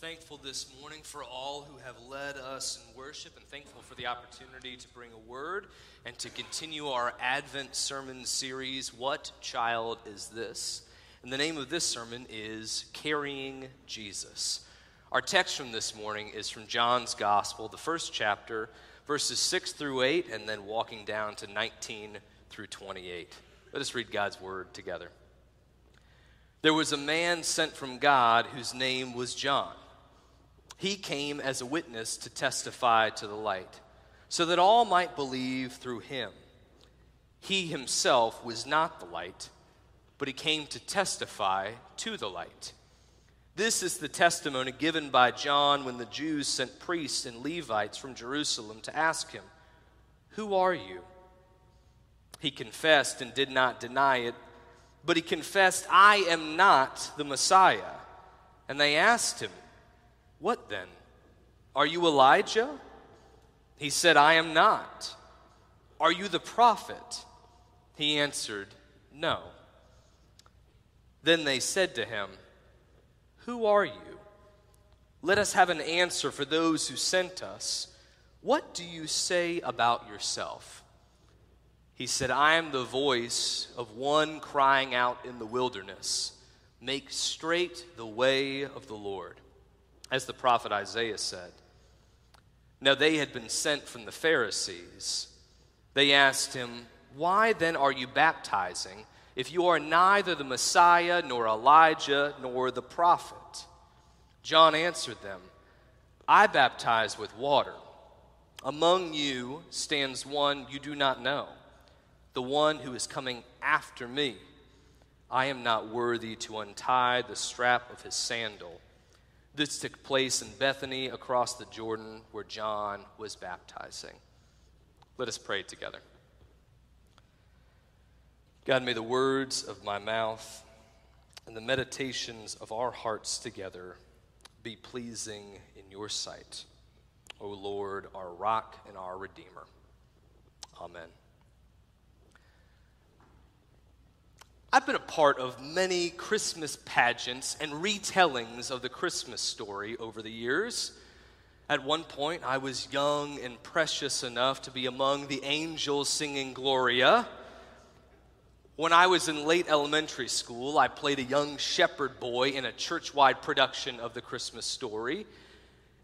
thankful this morning for all who have led us in worship and thankful for the opportunity to bring a word and to continue our Advent sermon series, What Child Is This? And the name of this sermon is Carrying Jesus. Our text from this morning is from John's Gospel, the first chapter, verses 6 through 8, and then walking down to 19 through 28. Let us read God's word together. There was a man sent from God whose name was John. He came as a witness to testify to the light, so that all might believe through him. He himself was not the light, but he came to testify to the light. This is the testimony given by John when the Jews sent priests and Levites from Jerusalem to ask him, Who are you? He confessed and did not deny it, but he confessed, I am not the Messiah. And they asked him, what then? Are you Elijah? He said, I am not. Are you the prophet? He answered, No. Then they said to him, Who are you? Let us have an answer for those who sent us. What do you say about yourself? He said, I am the voice of one crying out in the wilderness, Make straight the way of the Lord as the prophet Isaiah said. Now they had been sent from the Pharisees. They asked him, Why then are you baptizing if you are neither the Messiah, nor Elijah, nor the prophet? John answered them, I baptize with water. Among you stands one you do not know, the one who is coming after me. I am not worthy to untie the strap of his sandal. This took place in Bethany across the Jordan where John was baptizing. Let us pray together. God, may the words of my mouth and the meditations of our hearts together be pleasing in your sight. O Lord, our rock and our redeemer. Amen. I've been a part of many Christmas pageants and retellings of the Christmas story over the years. At one point, I was young and precious enough to be among the angels singing Gloria. When I was in late elementary school, I played a young shepherd boy in a church wide production of the Christmas story.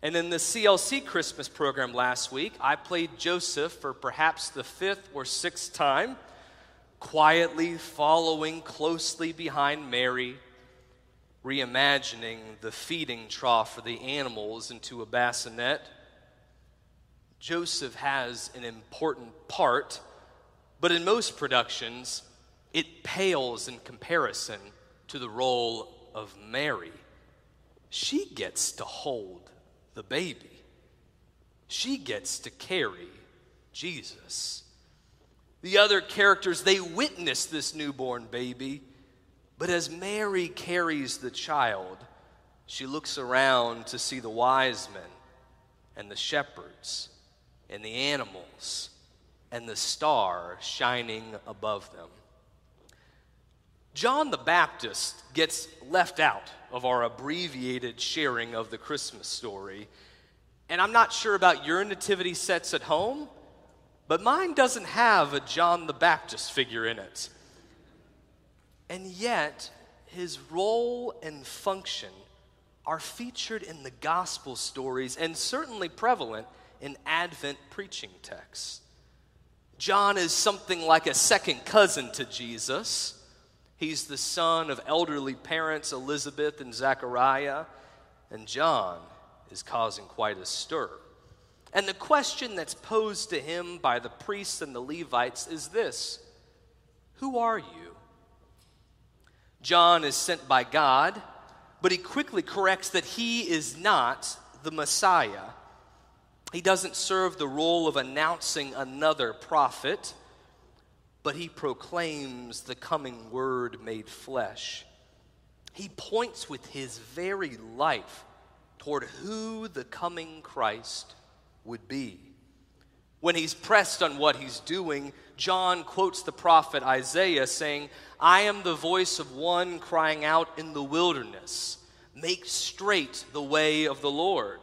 And in the CLC Christmas program last week, I played Joseph for perhaps the fifth or sixth time quietly following closely behind Mary, reimagining the feeding trough for the animals into a bassinet. Joseph has an important part, but in most productions, it pales in comparison to the role of Mary. She gets to hold the baby, she gets to carry Jesus. The other characters, they witness this newborn baby, but as Mary carries the child, she looks around to see the wise men and the shepherds and the animals and the star shining above them. John the Baptist gets left out of our abbreviated sharing of the Christmas story. And I'm not sure about your nativity sets at home, but mine doesn't have a John the Baptist figure in it. And yet, his role and function are featured in the gospel stories and certainly prevalent in Advent preaching texts. John is something like a second cousin to Jesus. He's the son of elderly parents Elizabeth and Zechariah, and John is causing quite a stir. And the question that's posed to him by the priests and the Levites is this Who are you? John is sent by God, but he quickly corrects that he is not the Messiah. He doesn't serve the role of announcing another prophet, but he proclaims the coming word made flesh. He points with his very life toward who the coming Christ would be. When he's pressed on what he's doing, John quotes the prophet Isaiah saying, I am the voice of one crying out in the wilderness, Make straight the way of the Lord.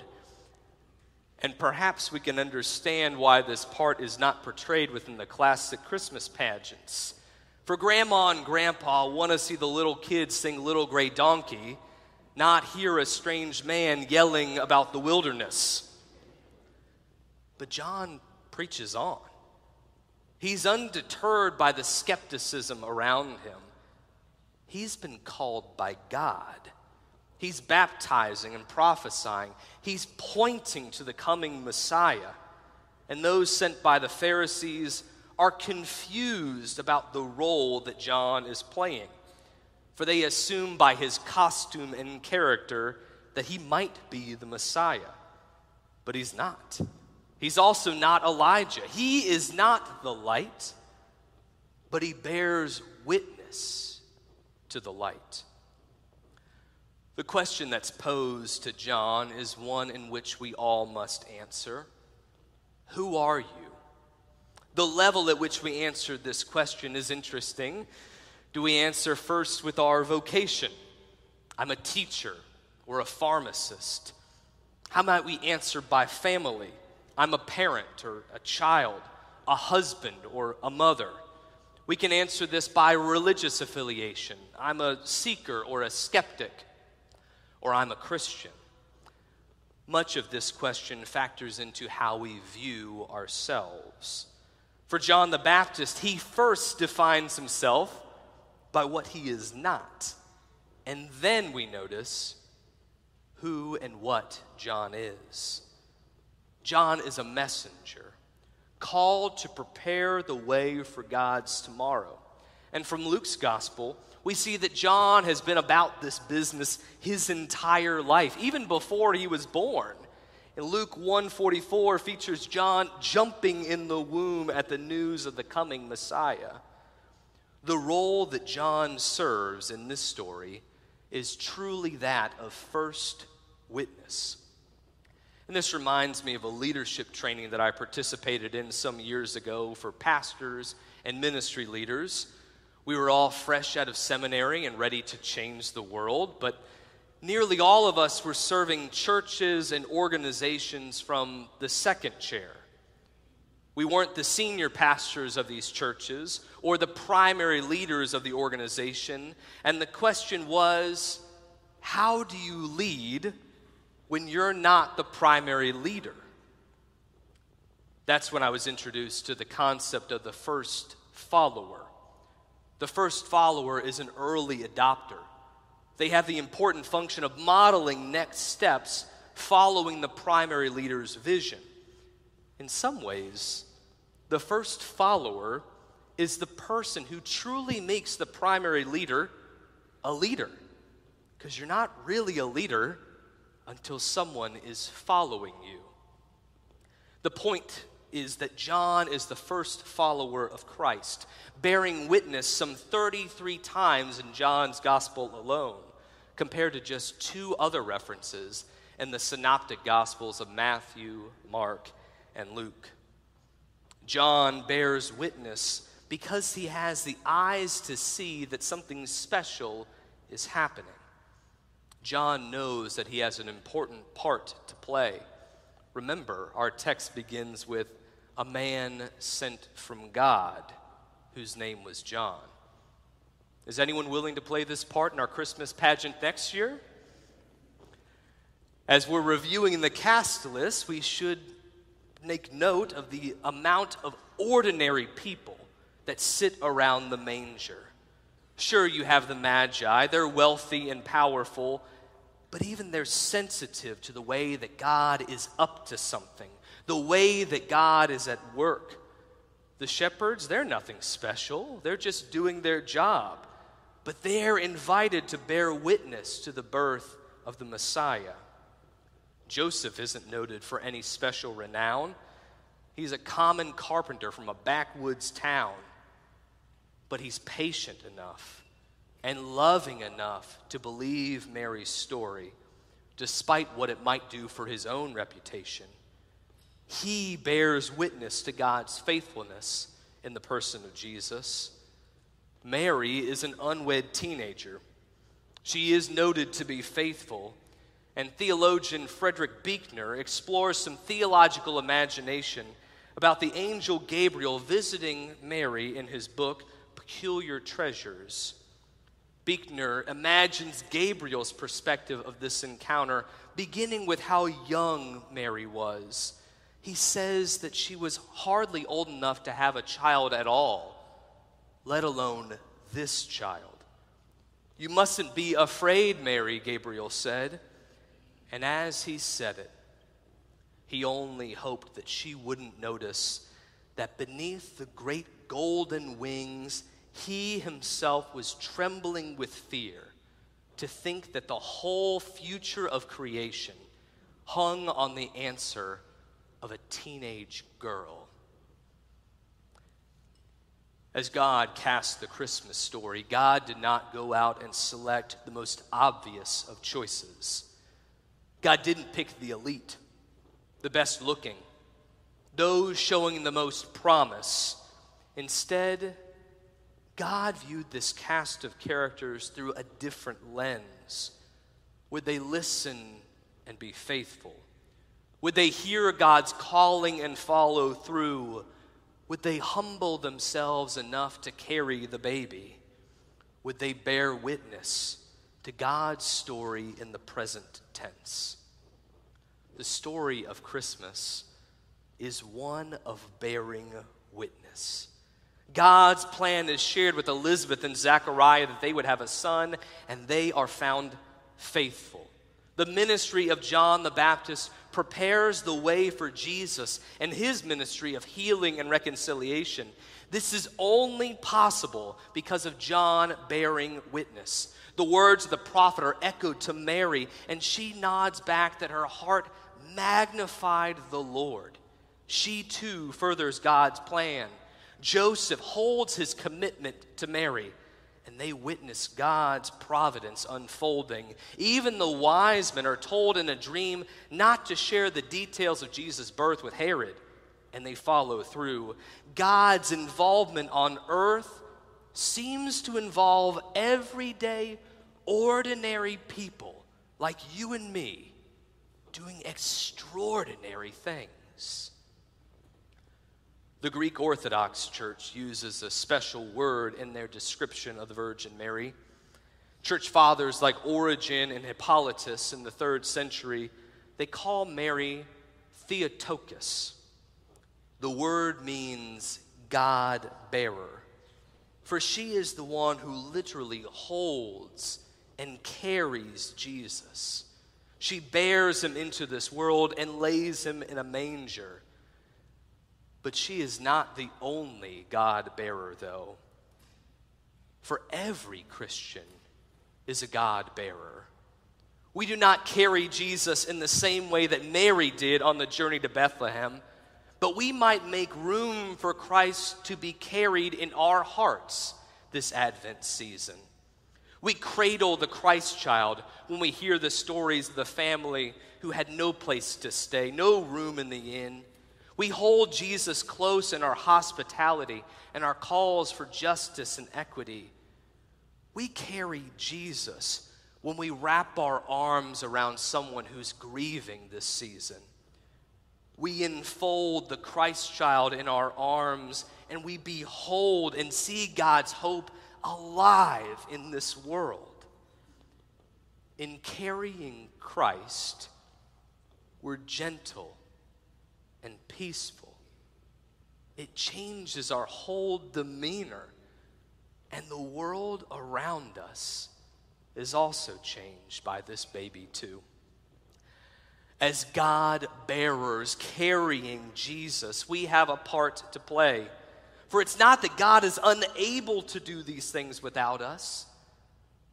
And perhaps we can understand why this part is not portrayed within the classic Christmas pageants. For grandma and grandpa want to see the little kids sing Little Gray Donkey, not hear a strange man yelling about the wilderness. But John preaches on. He's undeterred by the skepticism around him. He's been called by God. He's baptizing and prophesying. He's pointing to the coming Messiah. And those sent by the Pharisees are confused about the role that John is playing. For they assume by his costume and character that he might be the Messiah. But he's not. He's also not Elijah. He is not the light, but he bears witness to the light. The question that's posed to John is one in which we all must answer Who are you? The level at which we answer this question is interesting. Do we answer first with our vocation? I'm a teacher or a pharmacist. How might we answer by family? I'm a parent or a child, a husband or a mother. We can answer this by religious affiliation. I'm a seeker or a skeptic, or I'm a Christian. Much of this question factors into how we view ourselves. For John the Baptist, he first defines himself by what he is not. And then we notice who and what John is. John is a messenger called to prepare the way for God's tomorrow. And from Luke's gospel, we see that John has been about this business his entire life, even before he was born. And Luke 144 features John jumping in the womb at the news of the coming Messiah. The role that John serves in this story is truly that of first witness. And this reminds me of a leadership training that I participated in some years ago for pastors and ministry leaders. We were all fresh out of seminary and ready to change the world, but nearly all of us were serving churches and organizations from the second chair. We weren't the senior pastors of these churches or the primary leaders of the organization. And the question was how do you lead when you're not the primary leader. That's when I was introduced to the concept of the first follower. The first follower is an early adopter. They have the important function of modeling next steps following the primary leader's vision. In some ways, the first follower is the person who truly makes the primary leader a leader. Because you're not really a leader until someone is following you. The point is that John is the first follower of Christ, bearing witness some 33 times in John's gospel alone, compared to just two other references in the synoptic gospels of Matthew, Mark, and Luke. John bears witness because he has the eyes to see that something special is happening. John knows that he has an important part to play. Remember, our text begins with a man sent from God whose name was John. Is anyone willing to play this part in our Christmas pageant next year? As we're reviewing the cast list, we should make note of the amount of ordinary people that sit around the manger. Sure, you have the Magi, they're wealthy and powerful, but even they're sensitive to the way that God is up to something, the way that God is at work. The shepherds, they're nothing special, they're just doing their job, but they're invited to bear witness to the birth of the Messiah. Joseph isn't noted for any special renown. He's a common carpenter from a backwoods town, but he's patient enough and loving enough to believe Mary's story, despite what it might do for his own reputation. He bears witness to God's faithfulness in the person of Jesus. Mary is an unwed teenager. She is noted to be faithful, and theologian Frederick Buechner explores some theological imagination about the angel Gabriel visiting Mary in his book, Peculiar Treasures. Buechner imagines Gabriel's perspective of this encounter, beginning with how young Mary was. He says that she was hardly old enough to have a child at all, let alone this child. You mustn't be afraid, Mary, Gabriel said. And as he said it, he only hoped that she wouldn't notice that beneath the great golden wings, he himself was trembling with fear to think that the whole future of creation hung on the answer of a teenage girl. As God cast the Christmas story, God did not go out and select the most obvious of choices. God didn't pick the elite, the best looking, those showing the most promise. Instead, God viewed this cast of characters through a different lens. Would they listen and be faithful? Would they hear God's calling and follow through? Would they humble themselves enough to carry the baby? Would they bear witness to God's story in the present tense? The story of Christmas is one of bearing witness. God's plan is shared with Elizabeth and Zechariah that they would have a son, and they are found faithful. The ministry of John the Baptist prepares the way for Jesus and his ministry of healing and reconciliation. This is only possible because of John bearing witness. The words of the prophet are echoed to Mary, and she nods back that her heart magnified the Lord. She too furthers God's plan. Joseph holds his commitment to Mary and they witness God's providence unfolding. Even the wise men are told in a dream not to share the details of Jesus' birth with Herod, and they follow through. God's involvement on earth seems to involve everyday, ordinary people like you and me doing extraordinary things. The Greek Orthodox Church uses a special word in their description of the Virgin Mary. Church fathers like Origen and Hippolytus in the third century, they call Mary Theotokos. The word means God bearer, for she is the one who literally holds and carries Jesus. She bears him into this world and lays him in a manger. But she is not the only God bearer, though. For every Christian is a God bearer. We do not carry Jesus in the same way that Mary did on the journey to Bethlehem, but we might make room for Christ to be carried in our hearts this Advent season. We cradle the Christ child when we hear the stories of the family who had no place to stay, no room in the inn. We hold Jesus close in our hospitality and our calls for justice and equity. We carry Jesus when we wrap our arms around someone who's grieving this season. We enfold the Christ child in our arms and we behold and see God's hope alive in this world. In carrying Christ, we're gentle and peaceful. It changes our whole demeanor. And the world around us is also changed by this baby, too. As God bearers carrying Jesus, we have a part to play. For it's not that God is unable to do these things without us,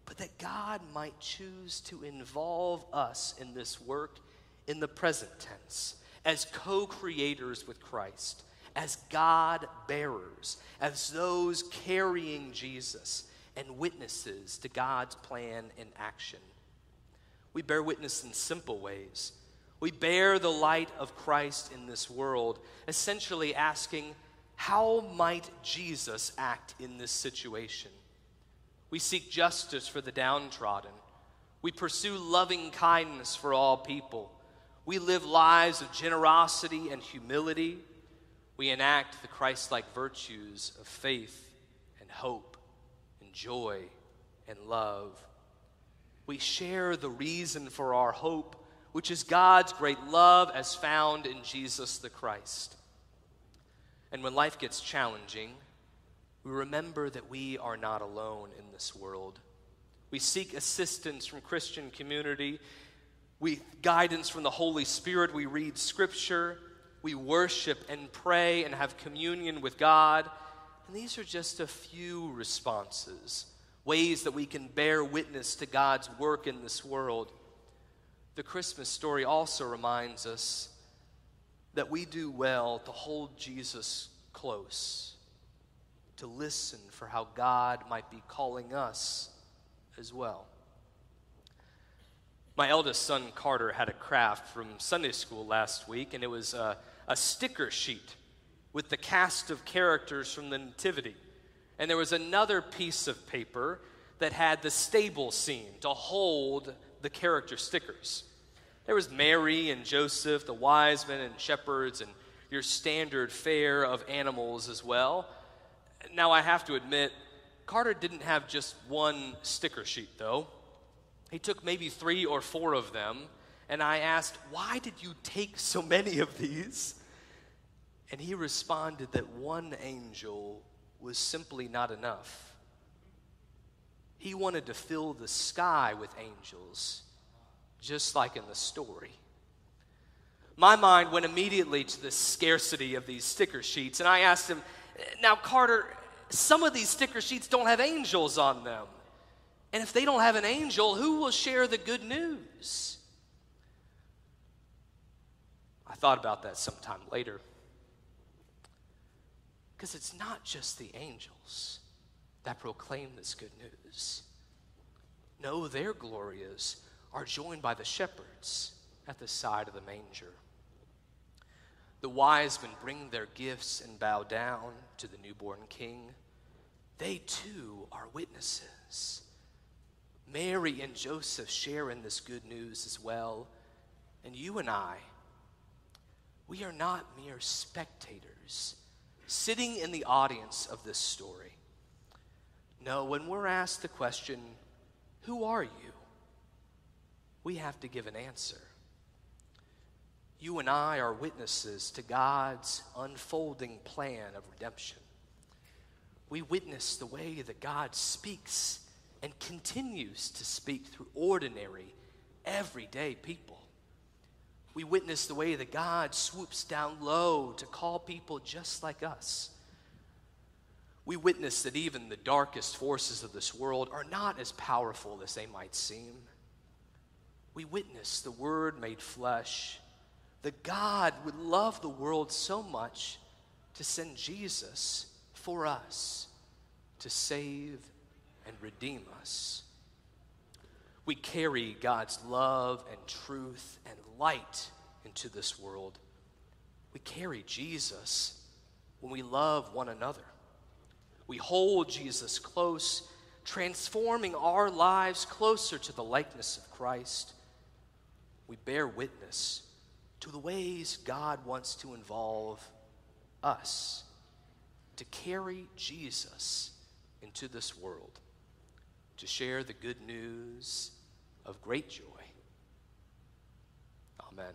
but that God might choose to involve us in this work in the present tense as co creators with Christ, as God bearers, as those carrying Jesus and witnesses to God's plan in action. We bear witness in simple ways. We bear the light of Christ in this world, essentially asking, How might Jesus act in this situation? We seek justice for the downtrodden We pursue loving kindness for all people. We live lives of generosity and humility. We enact the Christ like virtues of faith and hope and joy and love. We share the reason for our hope, which is God's great love as found in Jesus the Christ. And when life gets challenging, we remember that we are not alone in this world. We seek assistance from Christian community. We guidance from the Holy Spirit. We read scripture. We worship and pray and have communion with God. And these are just a few responses, ways that we can bear witness to God's work in this world. The Christmas story also reminds us that we do well to hold Jesus close, to listen for how God might be calling us as well. My eldest son, Carter, had a craft from Sunday school last week, and it was a, a sticker sheet with the cast of characters from the Nativity. And there was another piece of paper that had the stable scene to hold the character stickers. There was Mary and Joseph, the wise men and shepherds, and your standard fare of animals as well. Now, I have to admit, Carter didn't have just one sticker sheet, though. He took maybe three or four of them, and I asked, Why did you take so many of these? And he responded that one angel was simply not enough. He wanted to fill the sky with angels, just like in the story. My mind went immediately to the scarcity of these sticker sheets, and I asked him, Now, Carter, some of these sticker sheets don't have angels on them. And if they don't have an angel, who will share the good news? I thought about that sometime later. Because it's not just the angels that proclaim this good news. No, their glories are joined by the shepherds at the side of the manger. The wise men bring their gifts and bow down to the newborn king. They too are witnesses. Mary and Joseph share in this good news as well. And you and I, we are not mere spectators sitting in the audience of this story. No, when we're asked the question, Who are you? we have to give an answer. You and I are witnesses to God's unfolding plan of redemption. We witness the way that God speaks and continues to speak through ordinary, everyday people. We witness the way that God swoops down low to call people just like us. We witness that even the darkest forces of this world are not as powerful as they might seem. We witness the Word made flesh, that God would love the world so much to send Jesus for us to save and redeem us. We carry God's love and truth and light into this world. We carry Jesus when we love one another. We hold Jesus close, transforming our lives closer to the likeness of Christ. We bear witness to the ways God wants to involve us to carry Jesus into this world to share the good news of great joy. Amen.